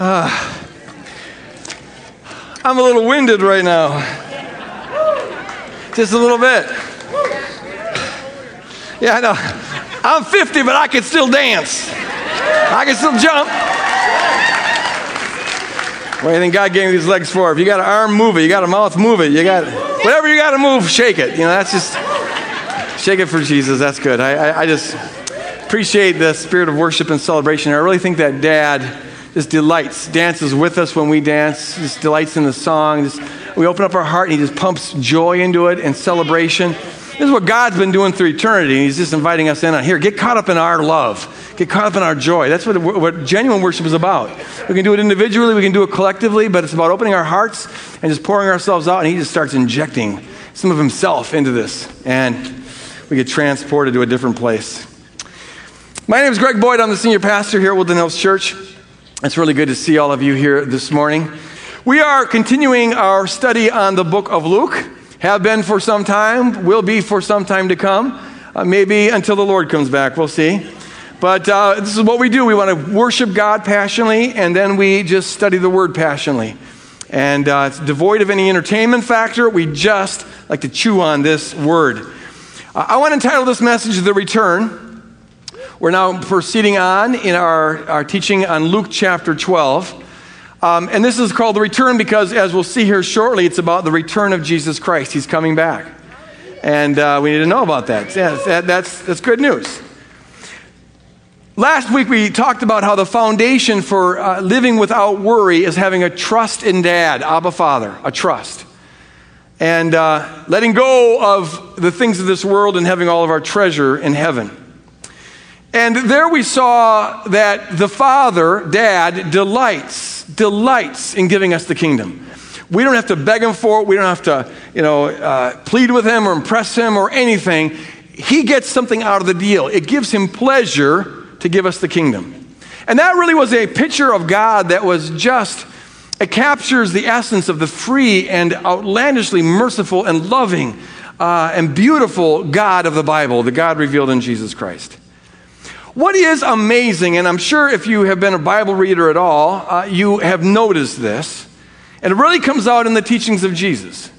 Ah. I'm a little winded right now. Just a little bit. Yeah, I know. I'm 50, but I can still dance. I can still jump. What do you think God gave me these legs for? If you got an arm, move it. You got a mouth, move it. You got whatever you got to move, shake it. You know, that's just shake it for Jesus. That's good. I, I, I just appreciate the spirit of worship and celebration. I really think that Dad just delights, dances with us when we dance, just delights in the song. Just, we open up our heart and he just pumps joy into it and celebration. This is what God's been doing through eternity. He's just inviting us in on here. Get caught up in our love. Get caught up in our joy. That's what, what genuine worship is about. We can do it individually, we can do it collectively, but it's about opening our hearts and just pouring ourselves out. And he just starts injecting some of himself into this. And we get transported to a different place. My name is Greg Boyd. I'm the senior pastor here at Woodland Hills Church. It's really good to see all of you here this morning. We are continuing our study on the book of Luke. Have been for some time, will be for some time to come, uh, maybe until the Lord comes back. We'll see. But uh, this is what we do. We want to worship God passionately, and then we just study the Word passionately. And uh, it's devoid of any entertainment factor. We just like to chew on this Word. I want to title this message The Return. We're now proceeding on in our, our teaching on Luke chapter 12. Um, and this is called the return because, as we'll see here shortly, it's about the return of Jesus Christ. He's coming back. And uh, we need to know about that. That that's, that's good news. Last week, we talked about how the foundation for uh, living without worry is having a trust in Dad, Abba Father, a trust. And uh, letting go of the things of this world and having all of our treasure in heaven. And there we saw that the Father, Dad, delights, delights in giving us the kingdom. We don't have to beg him for it. We don't have to, you know, uh, plead with him or impress him or anything. He gets something out of the deal. It gives him pleasure to give us the kingdom. And that really was a picture of God that was just, it captures the essence of the free and outlandishly merciful and loving uh, and beautiful God of the Bible, the God revealed in Jesus Christ. What is amazing, and I'm sure if you have been a Bible reader at all, uh, you have noticed this, and it really comes out in the teachings of Jesus.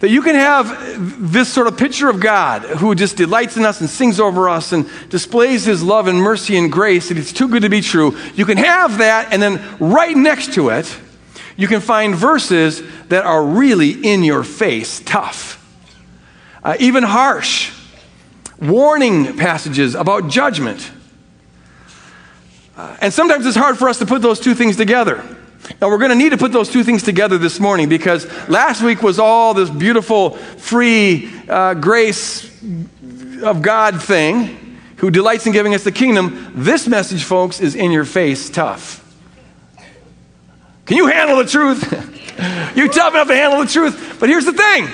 That you can have this sort of picture of God who just delights in us and sings over us and displays his love and mercy and grace, and it's too good to be true. You can have that, and then right next to it, you can find verses that are really in your face, tough, uh, even harsh, warning passages about judgment. And sometimes it's hard for us to put those two things together. Now, we're going to need to put those two things together this morning because last week was all this beautiful, free uh, grace of God thing who delights in giving us the kingdom. This message, folks, is in your face tough. Can you handle the truth? you tough enough to handle the truth? But here's the thing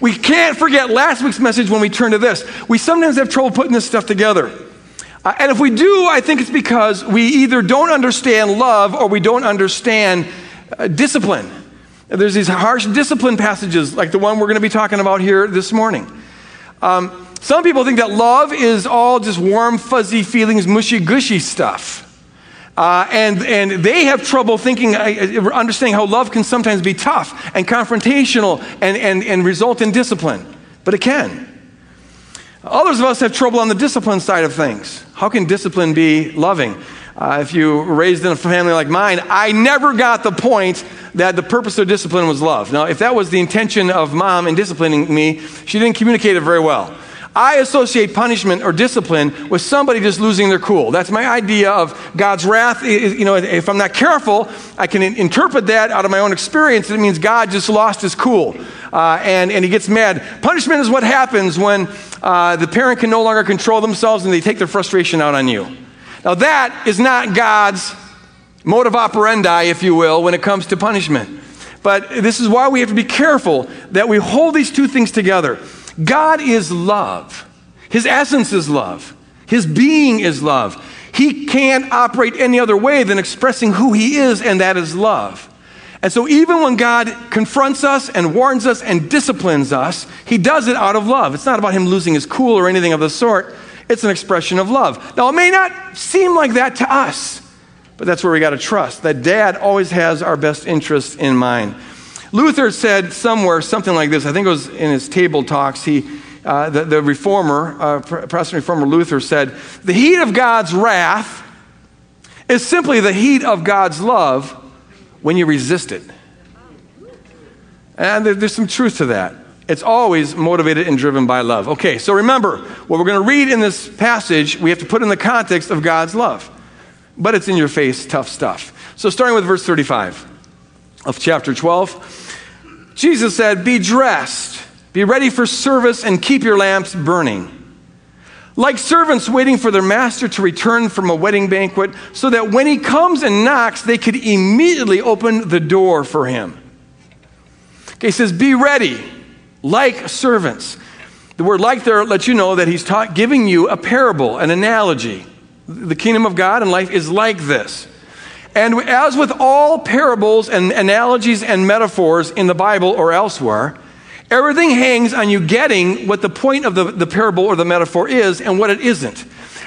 we can't forget last week's message when we turn to this. We sometimes have trouble putting this stuff together. Uh, and if we do, I think it's because we either don't understand love or we don't understand uh, discipline. There's these harsh discipline passages, like the one we're going to be talking about here this morning. Um, some people think that love is all just warm, fuzzy feelings, mushy gushy stuff. Uh, and, and they have trouble thinking, uh, understanding how love can sometimes be tough and confrontational and, and, and result in discipline. But it can. Others of us have trouble on the discipline side of things. How can discipline be loving? Uh, if you were raised in a family like mine, I never got the point that the purpose of discipline was love. Now, if that was the intention of mom in disciplining me, she didn't communicate it very well. I associate punishment or discipline with somebody just losing their cool. That's my idea of God's wrath. You know, if I'm not careful, I can interpret that out of my own experience. It means God just lost his cool uh, and, and he gets mad. Punishment is what happens when uh, the parent can no longer control themselves and they take their frustration out on you. Now, that is not God's modus operandi, if you will, when it comes to punishment. But this is why we have to be careful that we hold these two things together. God is love. His essence is love. His being is love. He can't operate any other way than expressing who He is, and that is love. And so, even when God confronts us and warns us and disciplines us, He does it out of love. It's not about Him losing His cool or anything of the sort, it's an expression of love. Now, it may not seem like that to us, but that's where we got to trust that dad always has our best interest in mind. Luther said somewhere something like this. I think it was in his table talks. He, uh, the, the, reformer, uh, Protestant reformer Luther said, The heat of God's wrath is simply the heat of God's love when you resist it. And there, there's some truth to that. It's always motivated and driven by love. Okay, so remember, what we're going to read in this passage, we have to put in the context of God's love. But it's in your face, tough stuff. So, starting with verse 35 of chapter 12, Jesus said, Be dressed, be ready for service, and keep your lamps burning. Like servants waiting for their master to return from a wedding banquet, so that when he comes and knocks, they could immediately open the door for him. Okay, he says, Be ready, like servants. The word like there lets you know that he's taught, giving you a parable, an analogy. The kingdom of God and life is like this. And as with all parables and analogies and metaphors in the Bible or elsewhere, everything hangs on you getting what the point of the, the parable or the metaphor is and what it isn't.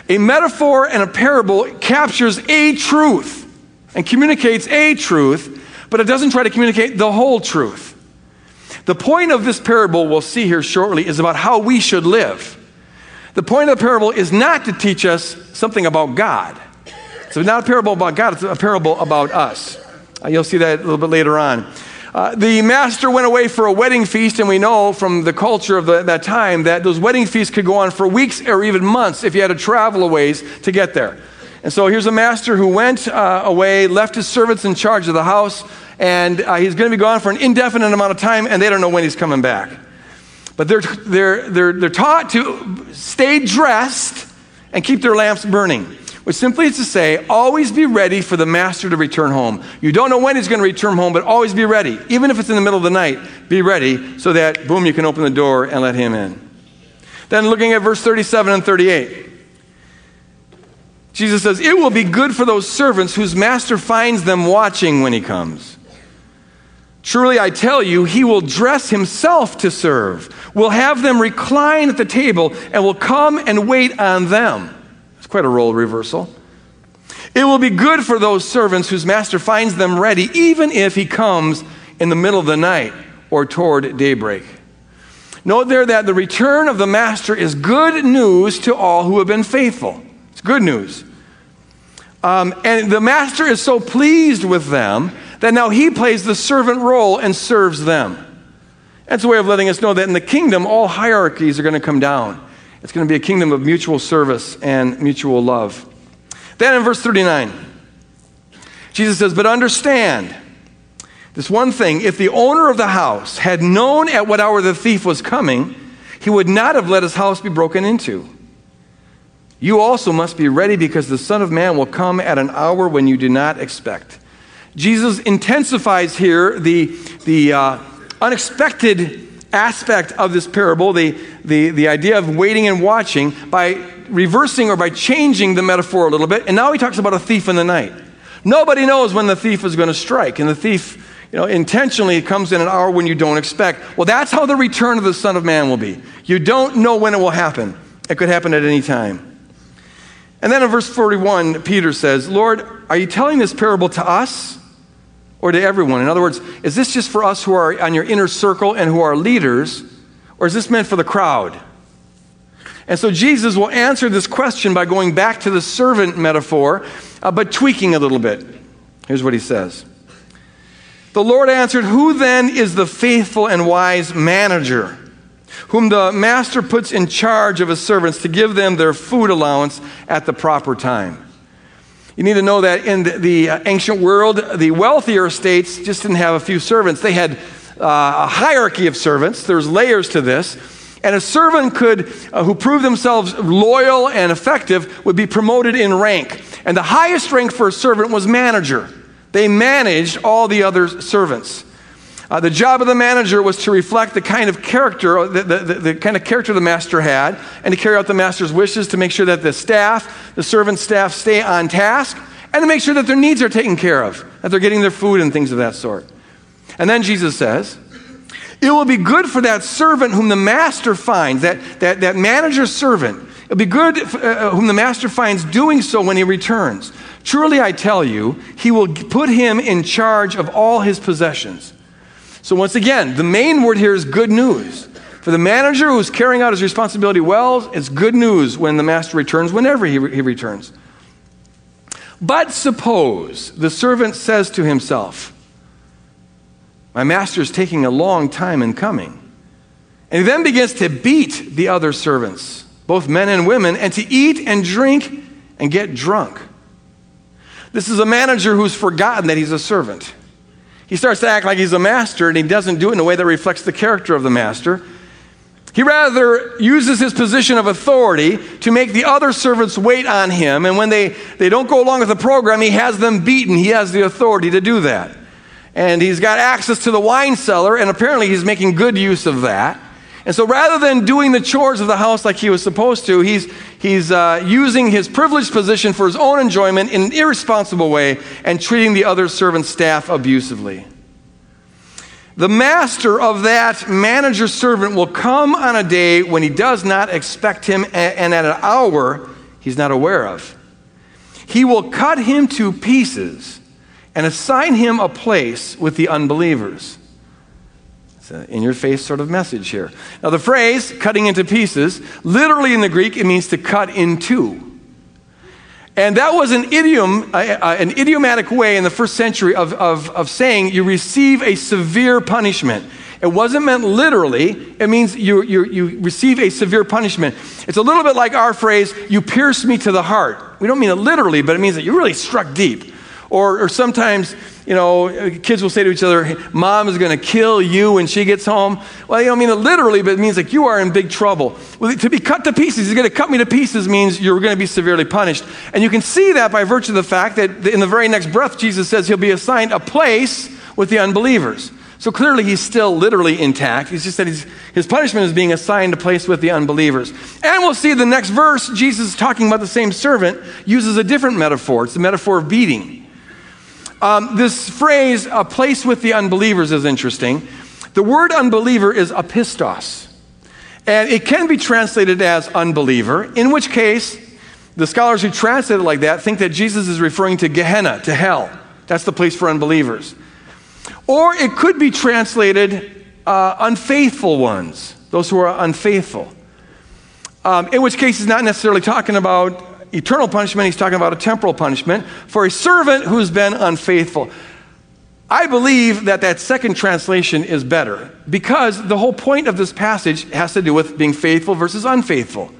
A metaphor and a parable captures a truth and communicates a truth, but it doesn't try to communicate the whole truth. The point of this parable we'll see here shortly is about how we should live. The point of the parable is not to teach us something about God. So it's not a parable about God, it's a parable about us. Uh, you'll see that a little bit later on. Uh, the master went away for a wedding feast, and we know from the culture of the, that time that those wedding feasts could go on for weeks or even months if you had to travel a ways to get there. And so here's a master who went uh, away, left his servants in charge of the house, and uh, he's going to be gone for an indefinite amount of time, and they don't know when he's coming back. But they're, they're, they're, they're taught to stay dressed and keep their lamps burning, which simply is to say, always be ready for the master to return home. You don't know when he's going to return home, but always be ready. Even if it's in the middle of the night, be ready so that, boom, you can open the door and let him in. Then looking at verse 37 and 38. Jesus says, It will be good for those servants whose master finds them watching when he comes. Truly, I tell you, he will dress himself to serve, will have them recline at the table, and will come and wait on them. It's quite a role reversal. It will be good for those servants whose master finds them ready, even if he comes in the middle of the night or toward daybreak. Note there that the return of the master is good news to all who have been faithful. It's good news. Um, and the master is so pleased with them that now he plays the servant role and serves them. That's a way of letting us know that in the kingdom, all hierarchies are going to come down. It's going to be a kingdom of mutual service and mutual love. Then in verse 39, Jesus says, But understand this one thing if the owner of the house had known at what hour the thief was coming, he would not have let his house be broken into. You also must be ready because the Son of Man will come at an hour when you do not expect. Jesus intensifies here the, the uh, unexpected aspect of this parable, the, the, the idea of waiting and watching, by reversing or by changing the metaphor a little bit. And now he talks about a thief in the night. Nobody knows when the thief is going to strike, and the thief you know, intentionally comes in an hour when you don't expect. Well, that's how the return of the Son of Man will be. You don't know when it will happen. It could happen at any time. And then in verse 41, Peter says, Lord, are you telling this parable to us or to everyone? In other words, is this just for us who are on your inner circle and who are leaders, or is this meant for the crowd? And so Jesus will answer this question by going back to the servant metaphor, uh, but tweaking a little bit. Here's what he says The Lord answered, Who then is the faithful and wise manager? Whom the master puts in charge of his servants to give them their food allowance at the proper time. You need to know that in the uh, ancient world, the wealthier estates just didn't have a few servants. They had uh, a hierarchy of servants. There's layers to this. And a servant could, uh, who proved themselves loyal and effective, would be promoted in rank. And the highest rank for a servant was manager. They managed all the other servants. Uh, the job of the manager was to reflect the kind of character, the, the, the, the, kind of character the master had, and to carry out the master's wishes to make sure that the staff, the servant staff, stay on task, and to make sure that their needs are taken care of, that they're getting their food and things of that sort. And then Jesus says, It will be good for that servant whom the master finds, that, that, that manager's servant. It'll be good uh, uh, whom the master finds doing so when he returns. Truly I tell you, he will put him in charge of all his possessions. So, once again, the main word here is good news. For the manager who's carrying out his responsibility well, it's good news when the master returns, whenever he, re- he returns. But suppose the servant says to himself, My master is taking a long time in coming. And he then begins to beat the other servants, both men and women, and to eat and drink and get drunk. This is a manager who's forgotten that he's a servant. He starts to act like he's a master, and he doesn't do it in a way that reflects the character of the master. He rather uses his position of authority to make the other servants wait on him, and when they, they don't go along with the program, he has them beaten. He has the authority to do that. And he's got access to the wine cellar, and apparently he's making good use of that. And so rather than doing the chores of the house like he was supposed to, he's, he's uh, using his privileged position for his own enjoyment in an irresponsible way and treating the other servant staff abusively. The master of that manager servant will come on a day when he does not expect him and at an hour he's not aware of. He will cut him to pieces and assign him a place with the unbelievers. It's an in your face sort of message here. Now, the phrase cutting into pieces, literally in the Greek, it means to cut in two. And that was an idiom, an idiomatic way in the first century of, of, of saying you receive a severe punishment. It wasn't meant literally, it means you, you, you receive a severe punishment. It's a little bit like our phrase, you pierce me to the heart. We don't mean it literally, but it means that you really struck deep. Or, or sometimes, you know, kids will say to each other, Mom is going to kill you when she gets home. Well, you don't mean it literally, but it means like you are in big trouble. Well, to be cut to pieces, he's going to cut me to pieces means you're going to be severely punished. And you can see that by virtue of the fact that in the very next breath, Jesus says he'll be assigned a place with the unbelievers. So clearly, he's still literally intact. He's just that his punishment is being assigned a place with the unbelievers. And we'll see the next verse, Jesus talking about the same servant, uses a different metaphor. It's the metaphor of beating. Um, this phrase, a place with the unbelievers, is interesting. The word unbeliever is apistos, and it can be translated as unbeliever, in which case, the scholars who translate it like that think that Jesus is referring to Gehenna, to hell. That's the place for unbelievers. Or it could be translated uh, unfaithful ones, those who are unfaithful. Um, in which case, he's not necessarily talking about eternal punishment, he's talking about a temporal punishment for a servant who's been unfaithful. I believe that that second translation is better because the whole point of this passage has to do with being faithful versus unfaithful.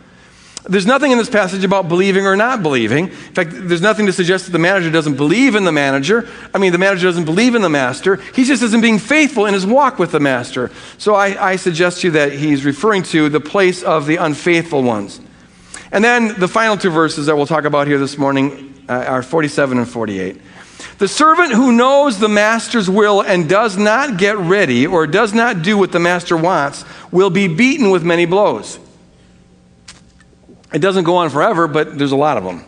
There's nothing in this passage about believing or not believing. In fact, there's nothing to suggest that the manager doesn't believe in the manager. I mean, the manager doesn't believe in the master. He just isn't being faithful in his walk with the master. So I, I suggest to you that he's referring to the place of the unfaithful ones. And then the final two verses that we'll talk about here this morning uh, are 47 and 48. The servant who knows the master's will and does not get ready or does not do what the master wants will be beaten with many blows. It doesn't go on forever, but there's a lot of them.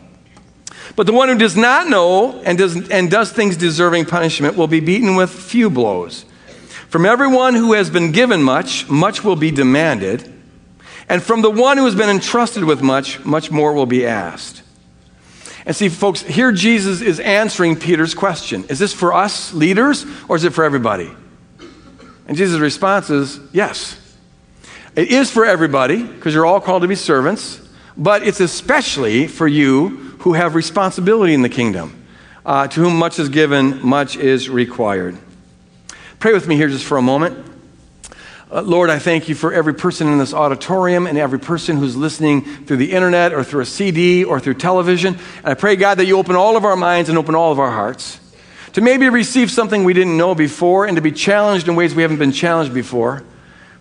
But the one who does not know and does, and does things deserving punishment will be beaten with few blows. From everyone who has been given much, much will be demanded. And from the one who has been entrusted with much, much more will be asked. And see, folks, here Jesus is answering Peter's question Is this for us leaders or is it for everybody? And Jesus' response is yes. It is for everybody because you're all called to be servants, but it's especially for you who have responsibility in the kingdom. Uh, to whom much is given, much is required. Pray with me here just for a moment. Uh, Lord, I thank you for every person in this auditorium and every person who's listening through the internet or through a CD or through television. And I pray, God, that you open all of our minds and open all of our hearts to maybe receive something we didn't know before and to be challenged in ways we haven't been challenged before.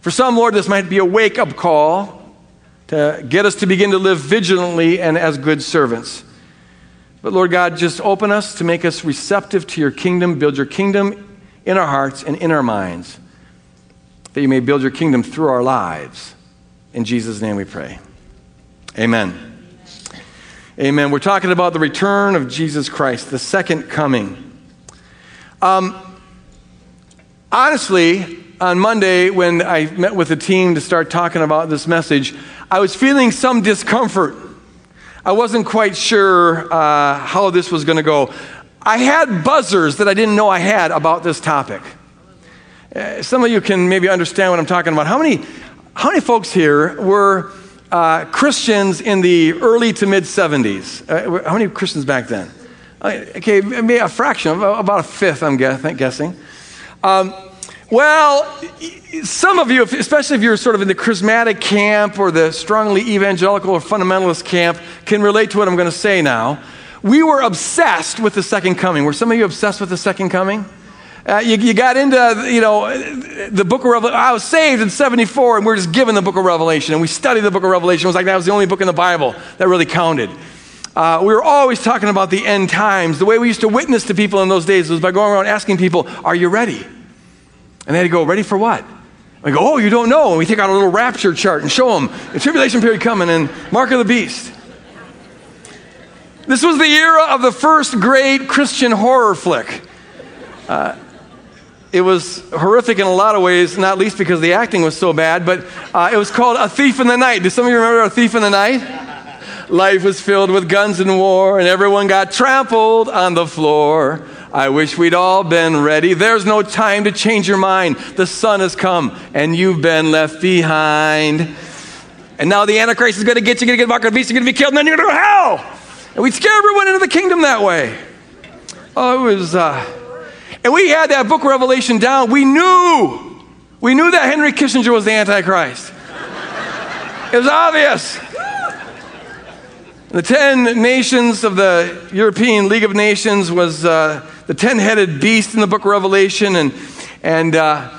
For some, Lord, this might be a wake up call to get us to begin to live vigilantly and as good servants. But Lord God, just open us to make us receptive to your kingdom, build your kingdom in our hearts and in our minds that you may build your kingdom through our lives. In Jesus' name we pray. Amen. Amen. We're talking about the return of Jesus Christ, the second coming. Um, honestly, on Monday, when I met with the team to start talking about this message, I was feeling some discomfort. I wasn't quite sure uh, how this was going to go. I had buzzers that I didn't know I had about this topic. Uh, some of you can maybe understand what I'm talking about. How many, how many folks here were uh, Christians in the early to mid 70s? Uh, how many Christians back then? Uh, okay, maybe a fraction, about a fifth, I'm guessing. Um, well, some of you, especially if you're sort of in the charismatic camp or the strongly evangelical or fundamentalist camp, can relate to what I'm going to say now. We were obsessed with the second coming. Were some of you obsessed with the second coming? Uh, you, you, got into, you know, the book of Revelation. I was saved in 74, and we are just given the book of Revelation, and we studied the book of Revelation. It was like that was the only book in the Bible that really counted. Uh, we were always talking about the end times. The way we used to witness to people in those days was by going around asking people, Are you ready? And they'd go, Ready for what? We go, Oh, you don't know. And we take out a little rapture chart and show them the tribulation period coming and mark of the beast. This was the era of the first great Christian horror flick. Uh, it was horrific in a lot of ways, not least because the acting was so bad, but uh, it was called A Thief in the Night. Do some of you remember A Thief in the Night? Life was filled with guns and war, and everyone got trampled on the floor. I wish we'd all been ready. There's no time to change your mind. The Son has come and you've been left behind. And now the Antichrist is going to get you, going to get mark of the beast, you're going to be killed, and then you're going to go to hell. And we'd scare everyone into the kingdom that way. Oh, it was, uh, and we had that book Revelation down. We knew, we knew that Henry Kissinger was the Antichrist. it was obvious. The 10 nations of the European League of Nations was uh, the 10 headed beast in the book of Revelation. And, and uh,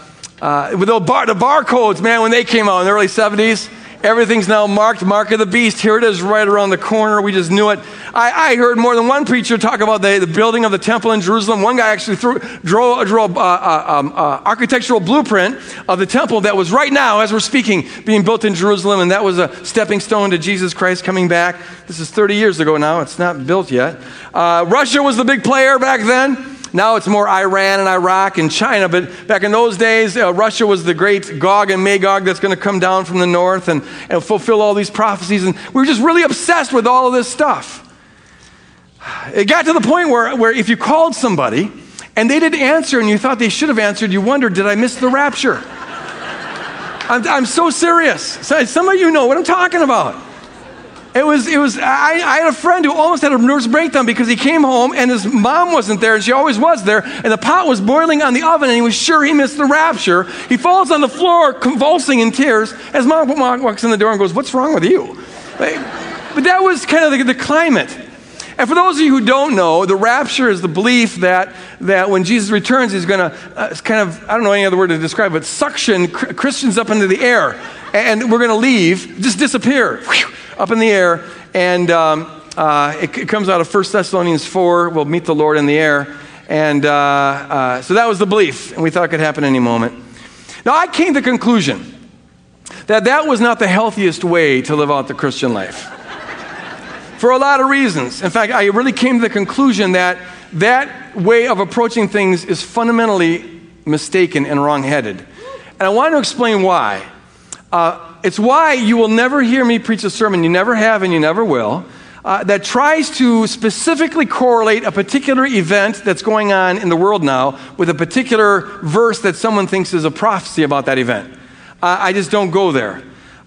uh, with the, bar, the barcodes, man, when they came out in the early 70s, Everything's now marked, mark of the beast. Here it is right around the corner. We just knew it. I, I heard more than one preacher talk about the, the, building of the temple in Jerusalem. One guy actually threw, drew, drew a uh, uh, um, uh, architectural blueprint of the temple that was right now, as we're speaking, being built in Jerusalem, and that was a stepping stone to Jesus Christ coming back. This is 30 years ago now. It's not built yet. Uh, Russia was the big player back then. Now it's more Iran and Iraq and China, but back in those days, uh, Russia was the great Gog and Magog that's going to come down from the north and, and fulfill all these prophecies. And we were just really obsessed with all of this stuff. It got to the point where, where if you called somebody and they didn't answer and you thought they should have answered, you wondered, did I miss the rapture? I'm, I'm so serious. Some of you know what I'm talking about. It was, it was, I, I had a friend who almost had a nervous breakdown because he came home and his mom wasn't there and she always was there and the pot was boiling on the oven and he was sure he missed the rapture. He falls on the floor convulsing in tears as mom walks in the door and goes, What's wrong with you? But that was kind of the, the climate. And for those of you who don't know, the rapture is the belief that, that when Jesus returns, he's going to uh, kind of, I don't know any other word to describe it, suction Christians up into the air. And we're going to leave, just disappear. Whew up in the air, and um, uh, it, it, comes out of 1 Thessalonians 4. We'll meet the Lord in the air. And uh, uh, so that was the belief, and we thought it could happen any moment. Now, I came to the conclusion that that was not the healthiest way to live out the Christian life. For a lot of reasons. In fact, I really came to the conclusion that that way of approaching things is fundamentally mistaken and wrong-headed. And I want to explain why. Uh, it's why you will never hear me preach a sermon, you never have and you never will, uh, that tries to specifically correlate a particular event that's going on in the world now with a particular verse that someone thinks is a prophecy about that event. Uh, I just don't go there.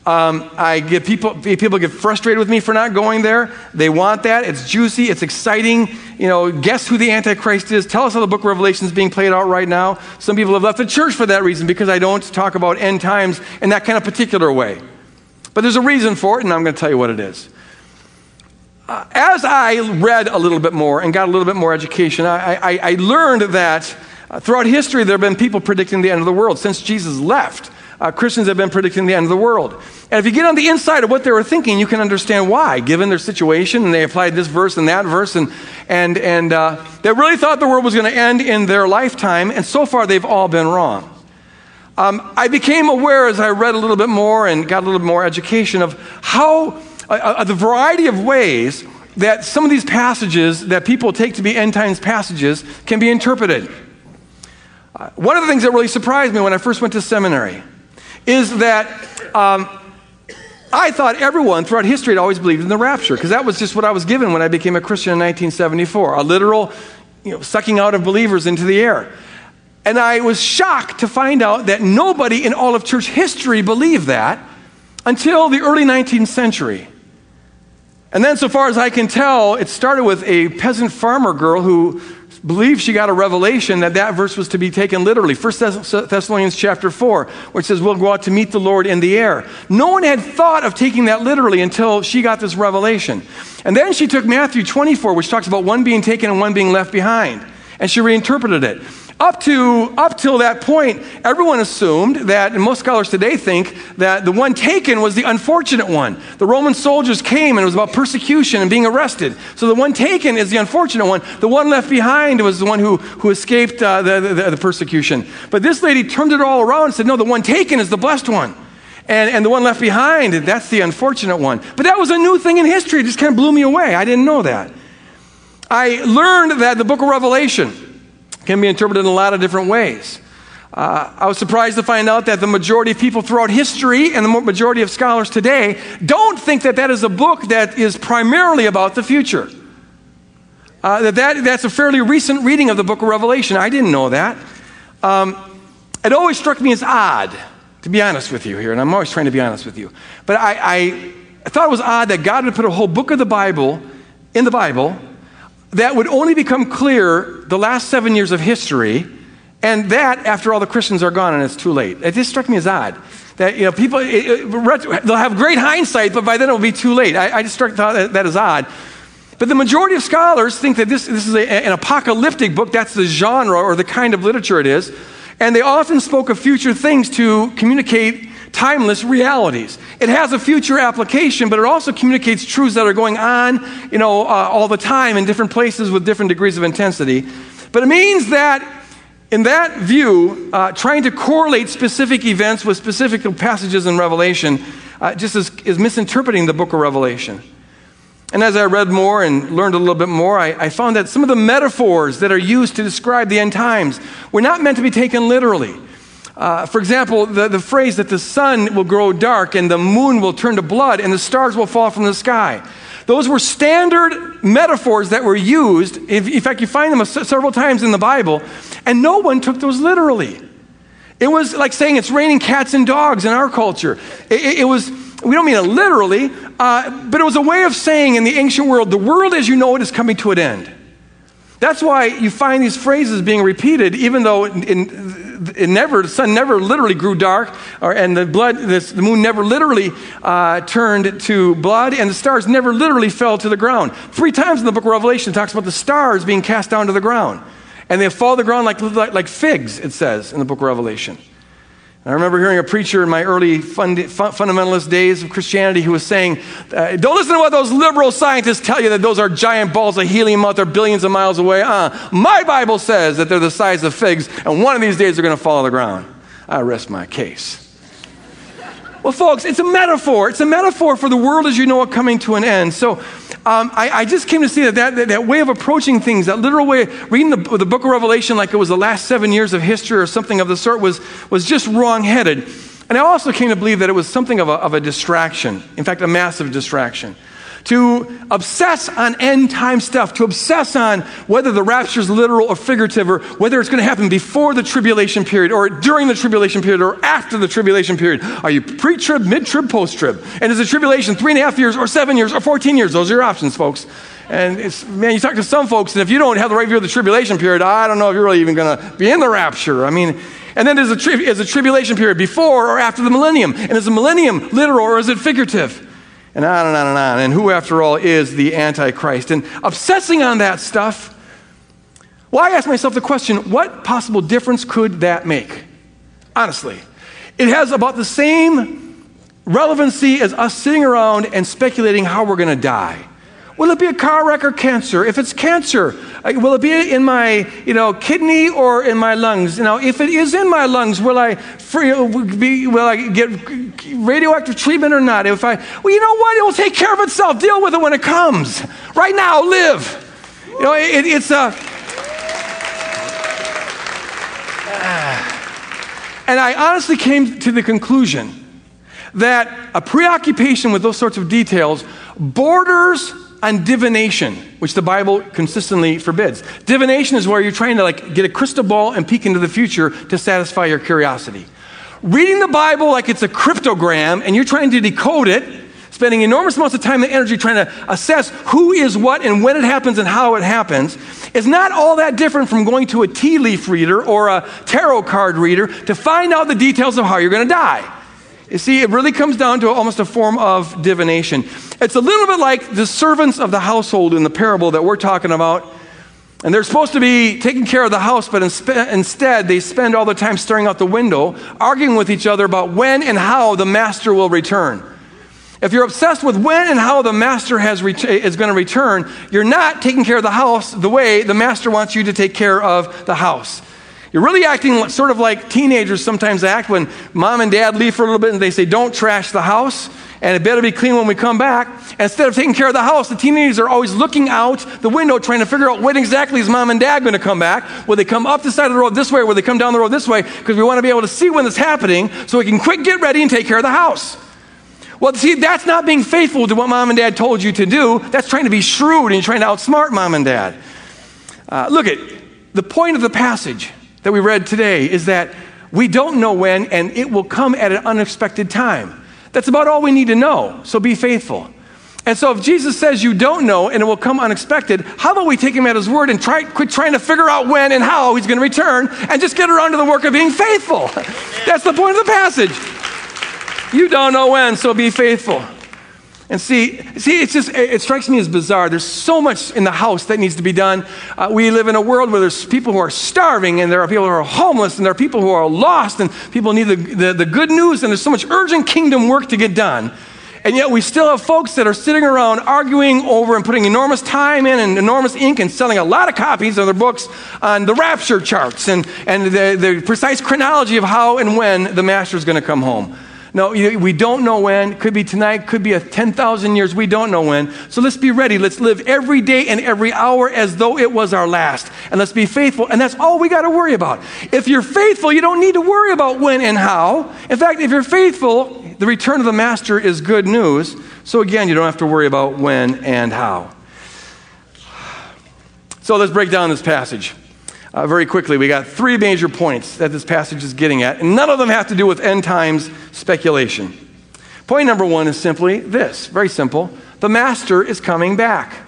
Um, I get people, people get frustrated with me for not going there. They want that. It's juicy. It's exciting. You know, guess who the Antichrist is? Tell us how the book of Revelation is being played out right now. Some people have left the church for that reason because I don't talk about end times in that kind of particular way. But there's a reason for it, and I'm going to tell you what it is. Uh, as I read a little bit more and got a little bit more education, I, I, I learned that uh, throughout history there have been people predicting the end of the world since Jesus left uh, Christians have been predicting the end of the world. And if you get on the inside of what they were thinking, you can understand why, given their situation. And they applied this verse and that verse, and, and, and uh, they really thought the world was going to end in their lifetime. And so far, they've all been wrong. Um, I became aware as I read a little bit more and got a little more education of how uh, uh the variety of ways that some of these passages that people take to be end times passages can be interpreted. Uh, one of the things that really surprised me when I first went to seminary is that um, I thought everyone throughout history had always believed in the rapture because that was just what I was given when I became a Christian in 1974 a literal you know, sucking out of believers into the air. And I was shocked to find out that nobody in all of church history believed that until the early 19th century. And then, so far as I can tell, it started with a peasant farmer girl who believed she got a revelation that that verse was to be taken literally. 1 Thessalonians chapter 4, which says, We'll go out to meet the Lord in the air. No one had thought of taking that literally until she got this revelation. And then she took Matthew 24, which talks about one being taken and one being left behind, and she reinterpreted it. Up to up till that point, everyone assumed that, and most scholars today think that the one taken was the unfortunate one. The Roman soldiers came and it was about persecution and being arrested. So the one taken is the unfortunate one. The one left behind was the one who, who escaped uh, the, the, the persecution. But this lady turned it all around and said, no, the one taken is the blessed one. And, and the one left behind, that's the unfortunate one. But that was a new thing in history. It just kind of blew me away. I didn't know that. I learned that the book of Revelation, can be interpreted in a lot of different ways. Uh, I was surprised to find out that the majority of people throughout history and the majority of scholars today don't think that that is a book that is primarily about the future. Uh, that, that that's a fairly recent reading of the book of Revelation. I didn't know that. Um, it always struck me as odd, to be honest with you here, and I'm always trying to be honest with you. But I, I, I thought it was odd that God would put a whole book of the Bible in the Bible that would only become clear the last seven years of history, and that after all the Christians are gone and it's too late. It just struck me as odd. That, you know, people, it, it, they'll have great hindsight, but by then it'll be too late. I, I just struck, thought that, that is odd. But the majority of scholars think that this, this is a, an apocalyptic book. That's the genre or the kind of literature it is. And they often spoke of future things to communicate timeless realities. It has a future application, but it also communicates truths that are going on, you know, uh, all the time in different places with different degrees of intensity. But it means that in that view, uh, trying to correlate specific events with specific passages in Revelation uh, just is, is, misinterpreting the book of Revelation. And as I read more and learned a little bit more, I, I found that some of the metaphors that are used to describe the end times were not meant to be taken literally. Uh, for example, the, the phrase that the sun will grow dark and the moon will turn to blood and the stars will fall from the sky. Those were standard metaphors that were used. In fact, you find them several times in the Bible, and no one took those literally. It was like saying it's raining cats and dogs in our culture. It, it, it was, we don't mean it literally, uh, but it was a way of saying in the ancient world, the world as you know it is coming to an end. That's why you find these phrases being repeated, even though in, in, it never, the sun never literally grew dark, or, and the blood, this, the moon never literally uh, turned to blood, and the stars never literally fell to the ground. Three times in the book of Revelation, it talks about the stars being cast down to the ground, and they fall to the ground like, like, like figs. It says in the book of Revelation. I remember hearing a preacher in my early fund, fundamentalist days of Christianity who was saying, uh, Don't listen to what those liberal scientists tell you that those are giant balls of helium out there billions of miles away. Uh, my Bible says that they're the size of figs, and one of these days they're going to fall on the ground. I rest my case. Well, folks, it's a metaphor. It's a metaphor for the world as you know it coming to an end. So um, I, I, just came to see that, that that, that way of approaching things, that literal way, reading the, the book of Revelation like it was the last seven years of history or something of the sort, was, was just wrong headed. And I also came to believe that it was something of a, of a distraction, in fact, a massive distraction to obsess on end time stuff, to obsess on whether the rapture is literal or figurative, or whether it's going to happen before the tribulation period, or during the tribulation period, or after the tribulation period. Are you pre trib, mid trib, post trib? And is the tribulation three and a half years, or seven years, or 14 years? Those are your options, folks. And it's, man, you talk to some folks, and if you don't have the right view of the tribulation period, I don't know if you're really even going to be in the rapture. I mean, and then is a, tri- tribulation period before or after the millennium? And is the millennium literal or is it figurative? And on and on and on. And who, after all, is the Antichrist? And obsessing on that stuff, well, I ask myself the question what possible difference could that make? Honestly, it has about the same relevancy as us sitting around and speculating how we're going to die. Will it be a car wreck or cancer? If it's cancer, uh, will it be in my you know, kidney or in my lungs? Now, if it is in my lungs, will I, free, be, will I get radioactive treatment or not? If I, well, you know what? It will take care of itself. Deal with it when it comes. Right now, live. You know, it, it's a. and I honestly came to the conclusion that a preoccupation with those sorts of details borders on divination, which the Bible consistently forbids. Divination is where you're trying to like get a crystal ball and peek into the future to satisfy your curiosity. Reading the Bible like it's a cryptogram and you're trying to decode it, spending enormous amounts of time and energy trying to assess who is what and when it happens and how it happens, is not all that different from going to a tea leaf reader or a tarot card reader to find out the details of how you're going to die. You see, it really comes down to almost a form of divination. It's a little bit like the servants of the household in the parable that we're talking about. And they're supposed to be taking care of the house, but instead they spend all the time staring out the window, arguing with each other about when and how the master will return. If you're obsessed with when and how the master has is going to return, you're not taking care of the house the way the master wants you to take care of the house. You're really acting sort of like teenagers sometimes act when mom and dad leave for a little bit and they say, Don't trash the house and it better be clean when we come back. Instead of taking care of the house, the teenagers are always looking out the window trying to figure out when exactly is mom and dad going to come back. Will they come up the side of the road this way will they come down the road this way? Because we want to be able to see when it's happening so we can quick get ready and take care of the house. Well, see, that's not being faithful to what mom and dad told you to do. That's trying to be shrewd and you're trying to outsmart mom and dad. Uh, look at the point of the passage that we read today is that we don't know when and it will come at an unexpected time. That's about all we need to know. So be faithful. And so if Jesus says you don't know and it will come unexpected, how about we take him at his word and try, quit trying to figure out when and how he's going to return and just get around to the work of being faithful? That's the point of the passage. You don't know when, so be faithful. And see, see, it's just, it strikes me as bizarre. There's so much in the house that needs to be done. Uh, we live in a world where there's people who are starving, and there are people who are homeless, and there are people who are lost, and people need the, the, the good news, and there's so much urgent kingdom work to get done. And yet we still have folks that are sitting around arguing over and putting enormous time in and enormous ink and selling a lot of copies of their books on the rapture charts and, and the, the precise chronology of how and when the master is going to come home. No, we don't know when. Could be tonight, could be a 10,000 years. We don't know when. So let's be ready. Let's live every day and every hour as though it was our last. And let's be faithful. And that's all we got to worry about. If you're faithful, you don't need to worry about when and how. In fact, if you're faithful, the return of the master is good news. So again, you don't have to worry about when and how. So let's break down this passage uh, very quickly. We got three major points that this passage is getting at, and none of them have to do with end times speculation. Point number one is simply this very simple the Master is coming back.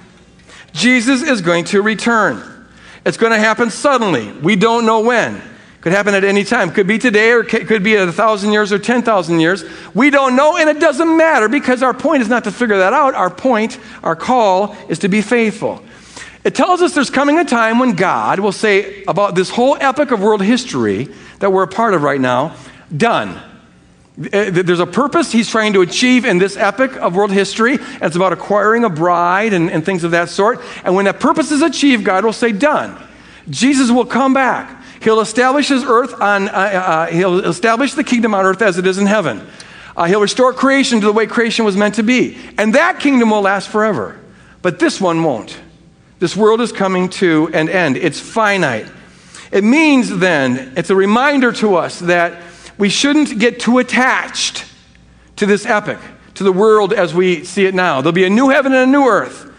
Jesus is going to return. It's going to happen suddenly. We don't know when. Could happen at any time. Could be today or could be a thousand years or 10,000 years. We don't know, and it doesn't matter because our point is not to figure that out. Our point, our call, is to be faithful. It tells us there's coming a time when God will say about this whole epic of world history that we're a part of right now, done. Uh, there's a purpose he's trying to achieve in this epic of world history, it's about acquiring a bride and, and things of that sort. And when that purpose is achieved, God will say, done. Jesus will come back. He'll establish his earth on, uh, uh, he'll establish the kingdom on earth as it is in heaven. Uh, he'll restore creation to the way creation was meant to be. And that kingdom will last forever. But this one won't. This world is coming to an end, it's finite. It means then, it's a reminder to us that we shouldn't get too attached to this epic, to the world as we see it now. There'll be a new heaven and a new earth.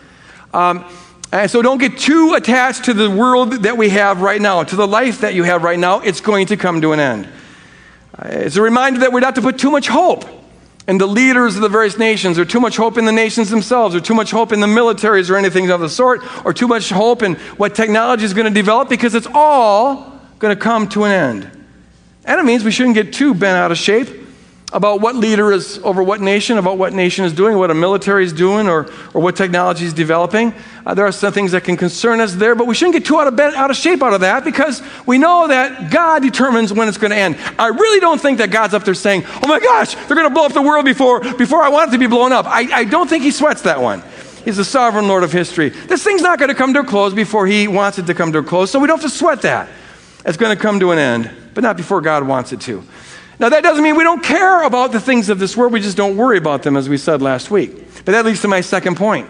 Um, and so don't get too attached to the world that we have right now, to the life that you have right now. It's going to come to an end. Uh, it's a reminder that we're not to put too much hope and the leaders of the various nations, or too much hope in the nations themselves, or too much hope in the militaries, or anything of the sort, or too much hope in what technology is going to develop, because it's all going to come to an end. And it means we shouldn't get too bent out of shape about what leader is over what nation, about what nation is doing, what a military is doing, or, or what technology is developing. Uh, there are some things that can concern us there, but we shouldn't get too out of, bent, out of shape out of that because we know that God determines when it's going to end. I really don't think that God's up there saying, oh my gosh, they're going to blow up the world before, before I want it to be blown up. I, I don't think he sweats that one. He's the sovereign Lord of history. This thing's not going to come to a close before he wants it to come to a close, so we don't have to sweat that. It's going to come to an end, but not before God wants it to. Now, that doesn't mean we don't care about the things of this world, we just don't worry about them, as we said last week. But that leads to my second point.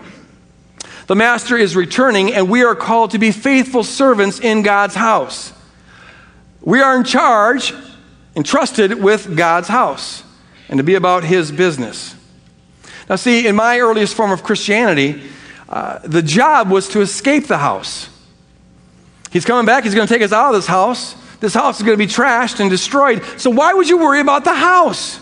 The master is returning, and we are called to be faithful servants in God's house. We are in charge, entrusted with God's house. and to be about his business. Now, see, in my earliest form of Christianity, uh, the job was to escape the house. He's coming back, he's going to take us out of this house. This house is going to be trashed and destroyed. So, why would you worry about the house?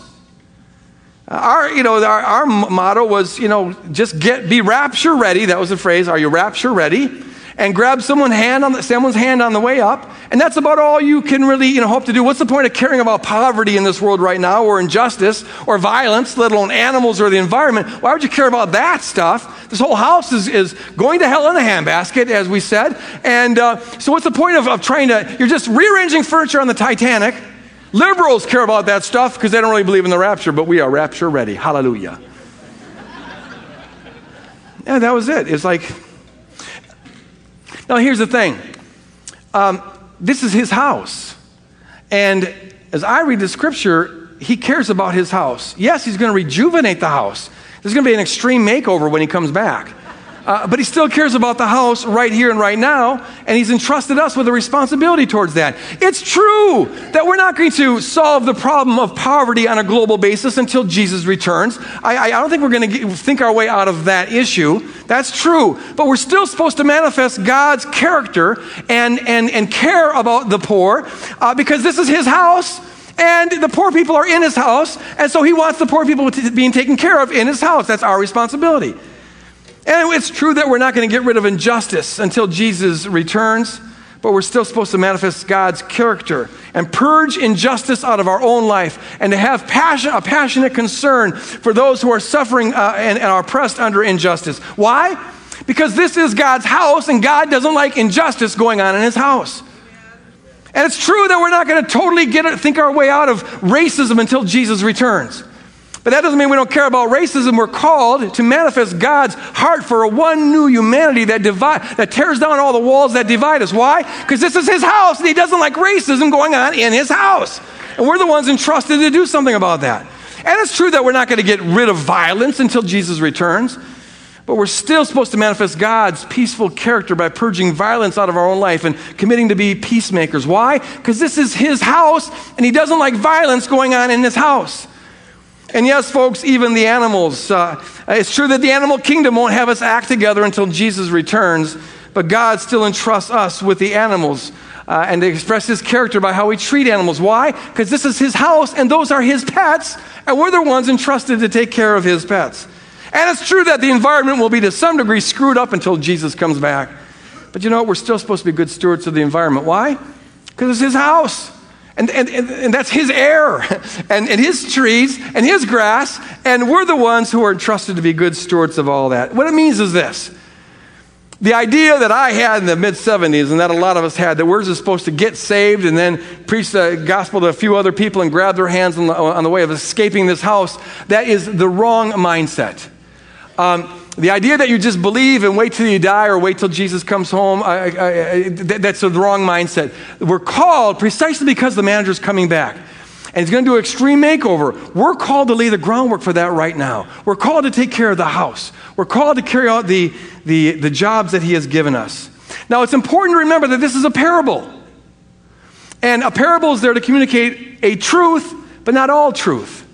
Our, you know, our, our motto was, you know, just get, be rapture ready. That was the phrase. Are you rapture ready? And grab someone's hand on the, someone's hand on the way up. And that's about all you can really you know, hope to do. What's the point of caring about poverty in this world right now, or injustice, or violence, let alone animals or the environment? Why would you care about that stuff? This whole house is, is going to hell in a handbasket, as we said. And uh, so, what's the point of, of trying to, you're just rearranging furniture on the Titanic. Liberals care about that stuff because they don't really believe in the rapture, but we are rapture ready. Hallelujah. yeah, that was it. It's like, now, here's the thing um, this is his house. And as I read the scripture, he cares about his house. Yes, he's going to rejuvenate the house. There's going to be an extreme makeover when he comes back. Uh, but he still cares about the house right here and right now, and he's entrusted us with a responsibility towards that. It's true that we're not going to solve the problem of poverty on a global basis until Jesus returns. I, I don't think we're going to think our way out of that issue. That's true. But we're still supposed to manifest God's character and, and, and care about the poor uh, because this is his house. And the poor people are in his house, and so he wants the poor people being taken care of in his house. That's our responsibility. And it's true that we're not going to get rid of injustice until Jesus returns, but we're still supposed to manifest God's character and purge injustice out of our own life and to have passion, a passionate concern for those who are suffering uh, and, and are oppressed under injustice. Why? Because this is God's house and God doesn't like injustice going on in his house. And it's true that we're not going to totally get it, think our way out of racism until Jesus returns. But that doesn't mean we don't care about racism. We're called to manifest God's heart for a one new humanity that, divide, that tears down all the walls that divide us. Why? Because this is his house and he doesn't like racism going on in his house. And we're the ones entrusted to do something about that. And it's true that we're not going to get rid of violence until Jesus returns. But we're still supposed to manifest God's peaceful character by purging violence out of our own life and committing to be peacemakers. Why? Because this is His house, and He doesn't like violence going on in His house. And yes, folks, even the animals. Uh, it's true that the animal kingdom won't have us act together until Jesus returns, but God still entrusts us with the animals uh, and to express his character by how we treat animals. Why? Because this is his house and those are his pets, and we're the ones entrusted to take care of his pets. And it's true that the environment will be to some degree screwed up until Jesus comes back. But you know what? We're still supposed to be good stewards of the environment. Why? Because it's his house. And, and, and, and, that's his air and, and his trees and his grass, and we're the ones who are entrusted to be good stewards of all that. What it means is this the idea that I had in the mid 70s, and that a lot of us had, that we're just supposed to get saved and then preach the gospel to a few other people and grab their hands on the, on the way of escaping this house, that is the wrong mindset. Um, the idea that you just believe and wait till you die or wait till Jesus comes home, I, I, I, that's the wrong mindset. We're called precisely because the manager's coming back and he's going to do an extreme makeover. We're called to lay the groundwork for that right now. We're called to take care of the house. We're called to carry out the, the, the jobs that he has given us. Now, it's important to remember that this is a parable. And a parable is there to communicate a truth, but not all truth.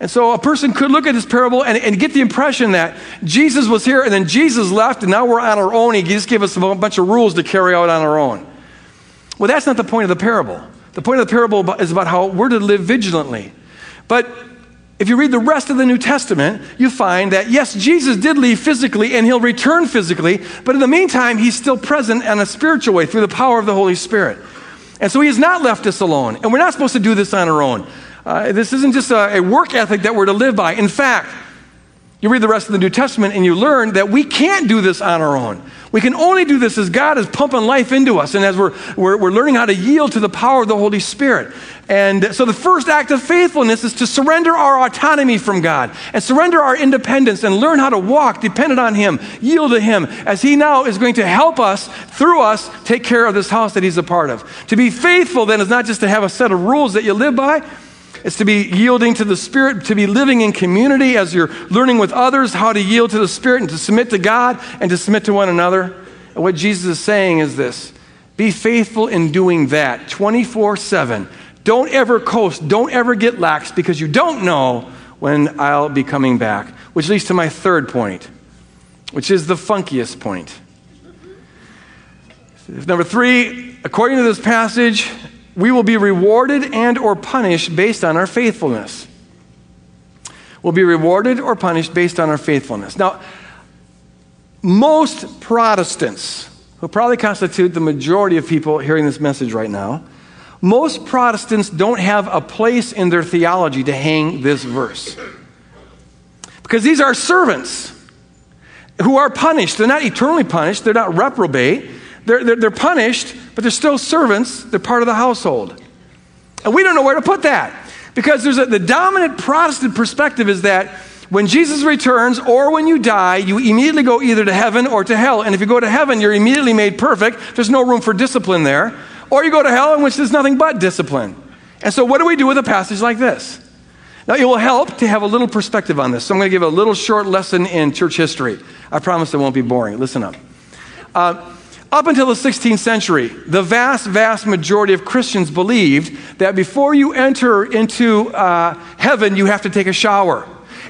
And so a person could look at this parable and, and, get the impression that Jesus was here and then Jesus left and now we're on our own. He just gave us a bunch of rules to carry out on our own. Well, that's not the point of the parable. The point of the parable is about how we're to live vigilantly. But if you read the rest of the New Testament, you find that yes, Jesus did leave physically and he'll return physically, but in the meantime, he's still present in a spiritual way through the power of the Holy Spirit. And so he has not left us alone. And we're not supposed to do this on our own. Uh, this isn't just a, a work ethic that we're to live by. In fact, you read the rest of the New Testament and you learn that we can't do this on our own. We can only do this as God is pumping life into us and as we're, we're, we're, learning how to yield to the power of the Holy Spirit. And so the first act of faithfulness is to surrender our autonomy from God and surrender our independence and learn how to walk dependent on Him, yield to Him, as He now is going to help us, through us, take care of this house that He's a part of. To be faithful then is not just to have a set of rules that you live by, it's to be yielding to the Spirit, to be living in community as you're learning with others how to yield to the Spirit and to submit to God and to submit to one another. And what Jesus is saying is this be faithful in doing that 24 7. Don't ever coast. Don't ever get lax because you don't know when I'll be coming back. Which leads to my third point, which is the funkiest point. Number three, according to this passage, we will be rewarded and or punished based on our faithfulness. We'll be rewarded or punished based on our faithfulness. Now, most Protestants, who probably constitute the majority of people hearing this message right now, most Protestants don't have a place in their theology to hang this verse. Because these are servants who are punished. They're not eternally punished, they're not reprobate. They're, they're, they're, punished, but they're still servants. They're part of the household. And we don't know where to put that. Because there's a, the dominant Protestant perspective is that when Jesus returns or when you die, you immediately go either to heaven or to hell. And if you go to heaven, you're immediately made perfect. There's no room for discipline there. Or you go to hell in which there's nothing but discipline. And so, what do we do with a passage like this? Now, it will help to have a little perspective on this. So, I'm going to give a little short lesson in church history. I promise it won't be boring. Listen up. Uh, up until the 16th century, the vast, vast majority of Christians believed that before you enter into uh, heaven, you have to take a shower.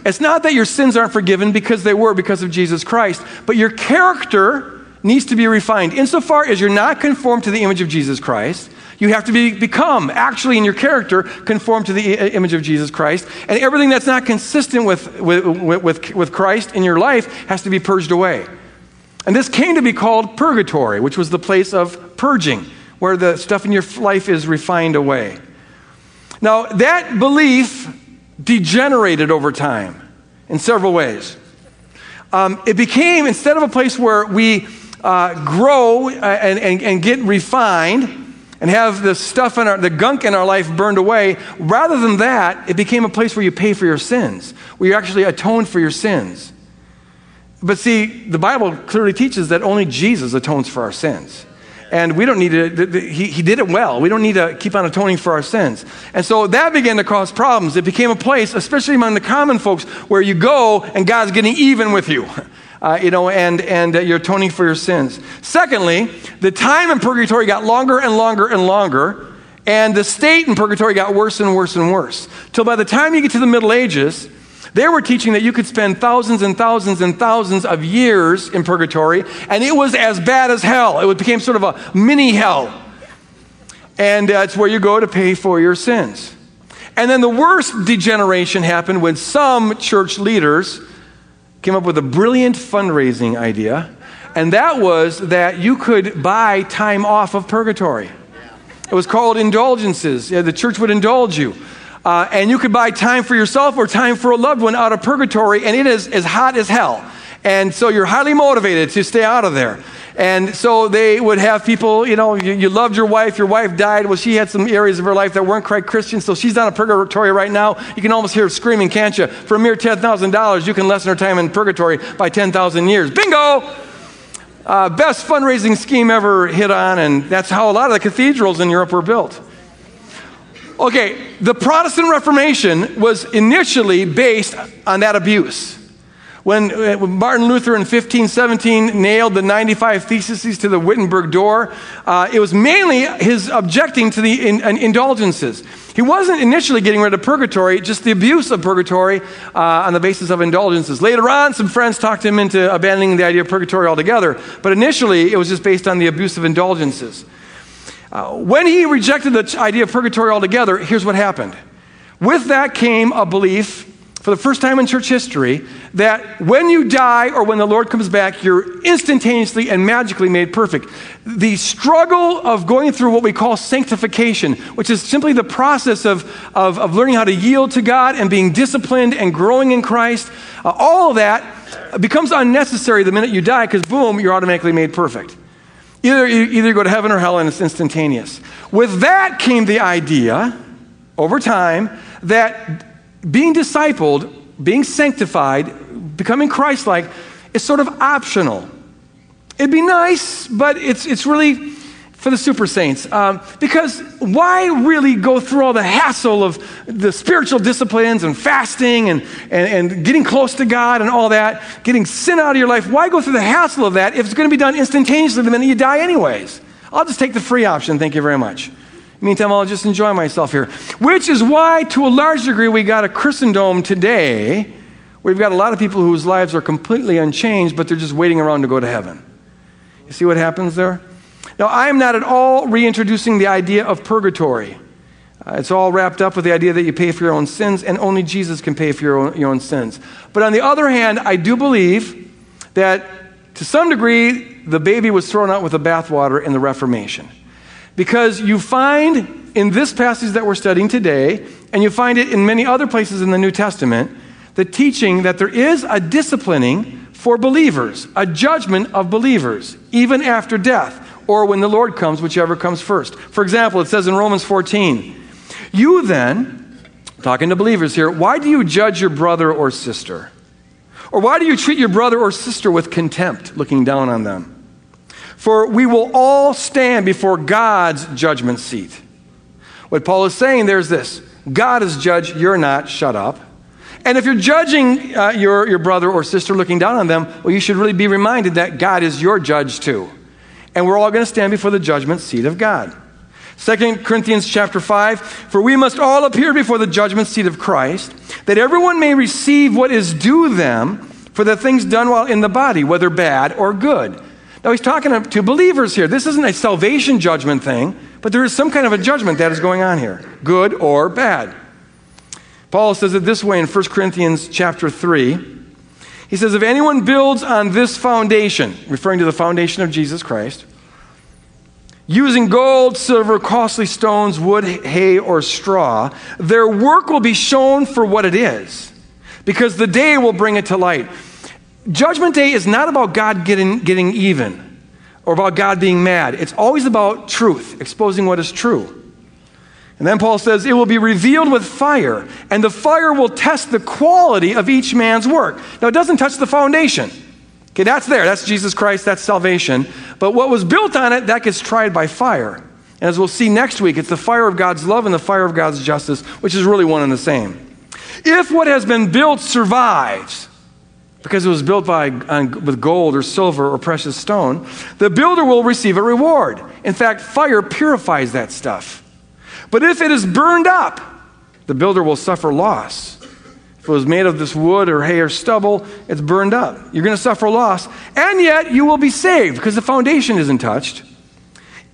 It's not that your sins aren't forgiven because they were because of Jesus Christ, but your character needs to be refined. Insofar as you're not conformed to the image of Jesus Christ, you have to be, become, actually, in your character, conformed to the image of Jesus Christ. And everything that's not consistent with, with, with, with Christ in your life has to be purged away. And this came to be called purgatory, which was the place of purging, where the stuff in your life is refined away. Now, that belief degenerated over time in several ways. Um, it became, instead of a place where we uh, grow uh, and, and, and get refined, and have the stuff in our, the gunk in our life burned away. Rather than that, it became a place where you pay for your sins, where you actually atone for your sins. But see, the Bible clearly teaches that only Jesus atones for our sins. And we don't need to, he, he did it well. We don't need to keep on atoning for our sins. And so that began to cause problems. It became a place, especially among the common folks, where you go and God's getting even with you. Uh, you know, and, and uh, you're atoning for your sins. Secondly, the time in purgatory got longer and longer and longer, and the state in purgatory got worse and worse and worse. Till by the time you get to the Middle Ages, they were teaching that you could spend thousands and thousands and thousands of years in purgatory, and it was as bad as hell. It became sort of a mini hell. And that's where you go to pay for your sins. And then the worst degeneration happened when some church leaders came up with a brilliant fundraising idea, and that was that you could buy time off of purgatory. It was called indulgences. Yeah, the church would indulge you. Uh, and you could buy time for yourself or time for a loved one out of purgatory, and it is as hot as hell. And so you're highly motivated to stay out of there. And so they would have people, you know, you, you, loved your wife, your wife died. Well, she had some areas of her life that weren't quite Christian, so she's down in purgatory right now. You can almost hear her screaming, can't you? For a mere $10,000, you can lessen her time in purgatory by 10,000 years. Bingo! Uh, best fundraising scheme ever hit on, and that's how a lot of the cathedrals in Europe were built. Okay, the Protestant Reformation was initially based on that abuse. When, uh, Martin Luther in 1517 nailed the 95 Theses to the Wittenberg door, uh, it was mainly his objecting to the in, in indulgences. He wasn't initially getting rid of purgatory, just the abuse of purgatory uh, on the basis of indulgences. Later on, some friends talked him into abandoning the idea of purgatory altogether, but initially it was just based on the abuse of indulgences. Uh, when he rejected the idea of purgatory altogether, here's what happened. With that came a belief, for the first time in church history, that when you die or when the Lord comes back, you're instantaneously and magically made perfect. The struggle of going through what we call sanctification, which is simply the process of, of, of learning how to yield to God and being disciplined and growing in Christ, uh, all of that becomes unnecessary the minute you die because, boom, you're automatically made perfect. Either, either go to heaven or hell and it's instantaneous. With that came the idea, over time, that being discipled, being sanctified, becoming Christ like, is sort of optional. It'd be nice, but it's, it's really for the super saints. Um, because why really go through all the hassle of the spiritual disciplines and fasting and, and, and getting close to God and all that, getting sin out of your life? Why go through the hassle of that if it's going to be done instantaneously the minute you die, anyways? I'll just take the free option. Thank you very much. Meantime, I'll just enjoy myself here. Which is why, to a large degree, we got a Christendom today. We've got a lot of people whose lives are completely unchanged, but they're just waiting around to go to heaven. You see what happens there? Now, I am not at all reintroducing the idea of purgatory. Uh, it's all wrapped up with the idea that you pay for your own sins, and only Jesus can pay for your own, your own sins. But on the other hand, I do believe that to some degree, the baby was thrown out with the bathwater in the Reformation. Because you find in this passage that we're studying today, and you find it in many other places in the New Testament, the teaching that there is a disciplining for believers, a judgment of believers, even after death, or when the Lord comes, whichever comes first. For example, it says in Romans 14, You then, talking to believers here, why do you judge your brother or sister? Or why do you treat your brother or sister with contempt, looking down on them? For we will all stand before God's judgment seat. What Paul is saying there is this God is judge, you're not, shut up. And if you're judging uh, your, your brother or sister looking down on them, well, you should really be reminded that God is your judge too. And we're all going to stand before the judgment seat of God. 2 Corinthians chapter 5 For we must all appear before the judgment seat of Christ, that everyone may receive what is due them for the things done while in the body, whether bad or good. Now he's talking to believers here. This isn't a salvation judgment thing, but there is some kind of a judgment that is going on here, good or bad. Paul says it this way in 1 Corinthians chapter 3. He says, If anyone builds on this foundation, referring to the foundation of Jesus Christ, using gold, silver, costly stones, wood, hay, or straw, their work will be shown for what it is, because the day will bring it to light. Judgment Day is not about God getting, getting even or about God being mad. It's always about truth, exposing what is true. And then Paul says, It will be revealed with fire, and the fire will test the quality of each man's work. Now, it doesn't touch the foundation. Okay, that's there. That's Jesus Christ. That's salvation. But what was built on it, that gets tried by fire. And as we'll see next week, it's the fire of God's love and the fire of God's justice, which is really one and the same. If what has been built survives, because it was built by, on, with gold or silver or precious stone, the builder will receive a reward. In fact, fire purifies that stuff. But if it is burned up, the builder will suffer loss. If it was made of this wood or hay or stubble, it's burned up. You're going to suffer loss. And yet you will be saved because the foundation isn't touched,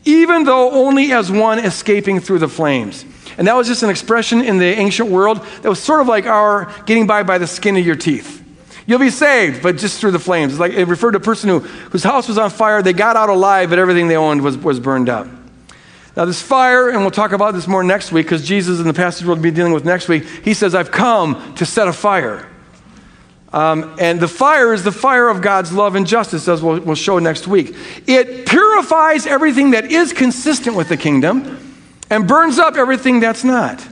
even though only as one escaping through the flames. And that was just an expression in the ancient world that was sort of like our getting by by the skin of your teeth. You'll be saved, but just through the flames. It's like it referred to a person who, whose house was on fire. They got out alive, but everything they owned was, was burned up. Now, this fire, and we'll talk about this more next week because Jesus in the passage we'll be dealing with next week, he says, I've come to set a fire. Um, and the fire is the fire of God's love and justice, as we'll, we'll show next week. It purifies everything that is consistent with the kingdom and burns up everything that's not.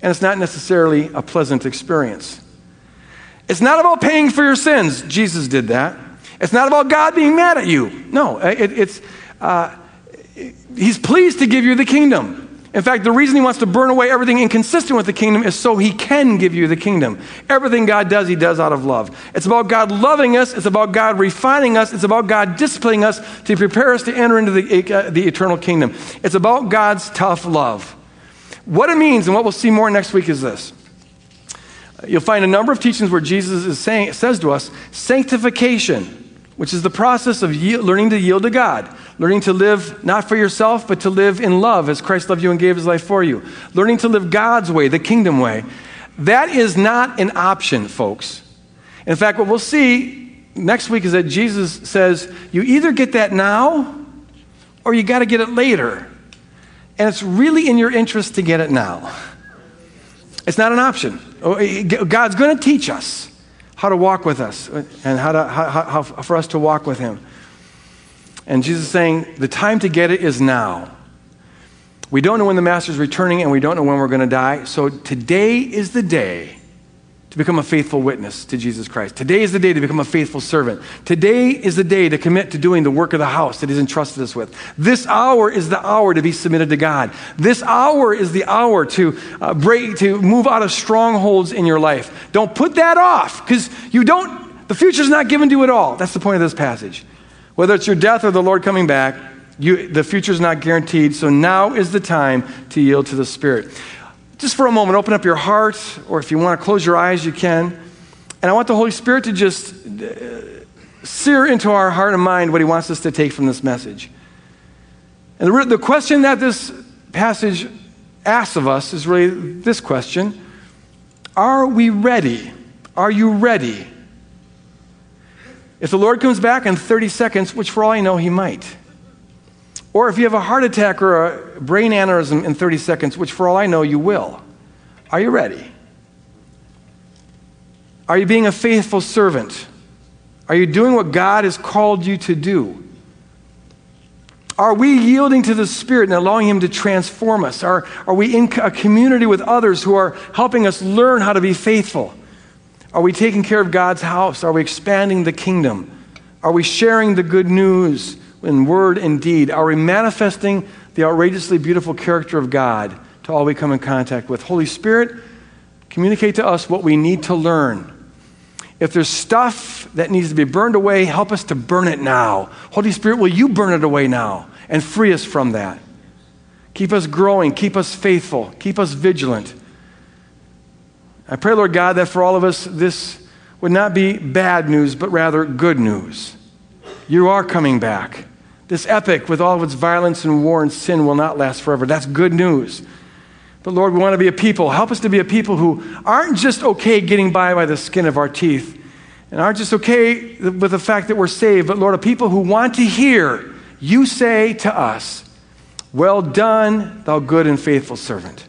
And it's not necessarily a pleasant experience. It's not about paying for your sins. Jesus did that. It's not about God being mad at you. No, it, it's. Uh, he's pleased to give you the kingdom. In fact, the reason he wants to burn away everything inconsistent with the kingdom is so he can give you the kingdom. Everything God does, he does out of love. It's about God loving us, it's about God refining us, it's about God disciplining us to prepare us to enter into the, uh, the eternal kingdom. It's about God's tough love. What it means, and what we'll see more next week, is this. You'll find a number of teachings where Jesus is saying, says to us, sanctification which is the process of learning to yield to God, learning to live not for yourself, but to live in love as Christ loved you and gave his life for you, learning to live God's way, the kingdom way. That is not an option, folks. In fact, what we'll see next week is that Jesus says, you either get that now or you got to get it later. And it's really in your interest to get it now. It's not an option. Oh, eh, God's going to teach us how to walk with us and how, to, how, how, for us to walk with Him. And Jesus is saying, the time to get it is now. We don't know when the Master's returning and we don't know when we're going to die. So today is the day to become a faithful witness to Jesus Christ. Today is the day to become a faithful servant. Today is the day to commit to doing the work of the house that He's entrusted us with. This hour is the hour to be submitted to God. This hour is the hour to uh, break, to move out of strongholds in your life. Don't put that off because you don't, the future's not given to you at all. That's the point of this passage. Whether it's your death or the Lord coming back, You, the future is not guaranteed, so now is the time to yield to the Spirit. Just for a moment, open up your heart, or if you want to close your eyes, you can. And I want the Holy Spirit to just uh, sear into our heart and mind what He wants us to take from this message. And the, the question that this passage asks of us is really this question Are we ready? Are you ready? If the Lord comes back in 30 seconds, which for all I know, He might. Or if you have a heart attack or a brain aneurysm in 30 seconds, which for all I know, you will. Are you ready? Are you being a faithful servant? Are you doing what God has called you to do? Are we yielding to the Spirit and allowing Him to transform us? Are, are we in a community with others who are helping us learn how to be faithful? Are we taking care of God's house? Are we expanding the kingdom? Are we sharing the good news in word and deed? Are we manifesting the outrageously beautiful character of God to all we come in contact with? Holy Spirit, communicate to us what we need to learn if there's stuff that needs to be burned away, help us to burn it now. Holy Spirit, will you burn it away now and free us from that? Keep us growing, keep us faithful, keep us vigilant. I pray, Lord God, that for all of us, this would not be bad news, but rather good news. You are coming back. This epic, with all of its violence and war and sin, will not last forever. That's good news. But Lord, we want to be a people. Help us to be a people who aren't just okay getting by by the skin of our teeth and aren't just okay with the fact that we're saved, but Lord, a people who want to hear you say to us, Well done, thou good and faithful servant.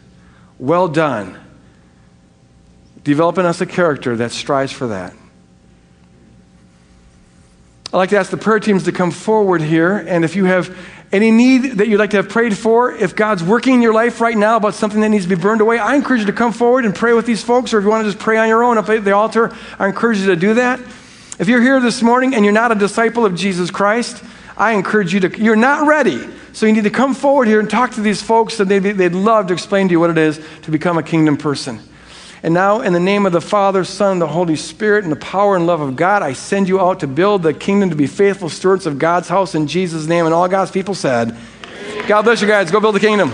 Well done. Develop in us a character that strives for that. I'd like to ask the prayer teams to come forward here, and if you have any need that you'd like to have prayed for, if God's working in your life right now about something that needs to be burned away, I encourage you to come forward and pray with these folks, or if you want to just pray on your own up at the altar, I encourage you to do that. If you're here this morning and you're not a disciple of Jesus Christ, I encourage you to, you're not ready. So you need to come forward here and talk to these folks, and they'd, they'd love to explain to you what it is to become a kingdom person. And now, in the name of the Father, Son, and the Holy Spirit, and the power and love of God, I send you out to build the kingdom to be faithful stewards of God's house in Jesus' name. And all God's people said, God bless you guys. Go build the kingdom.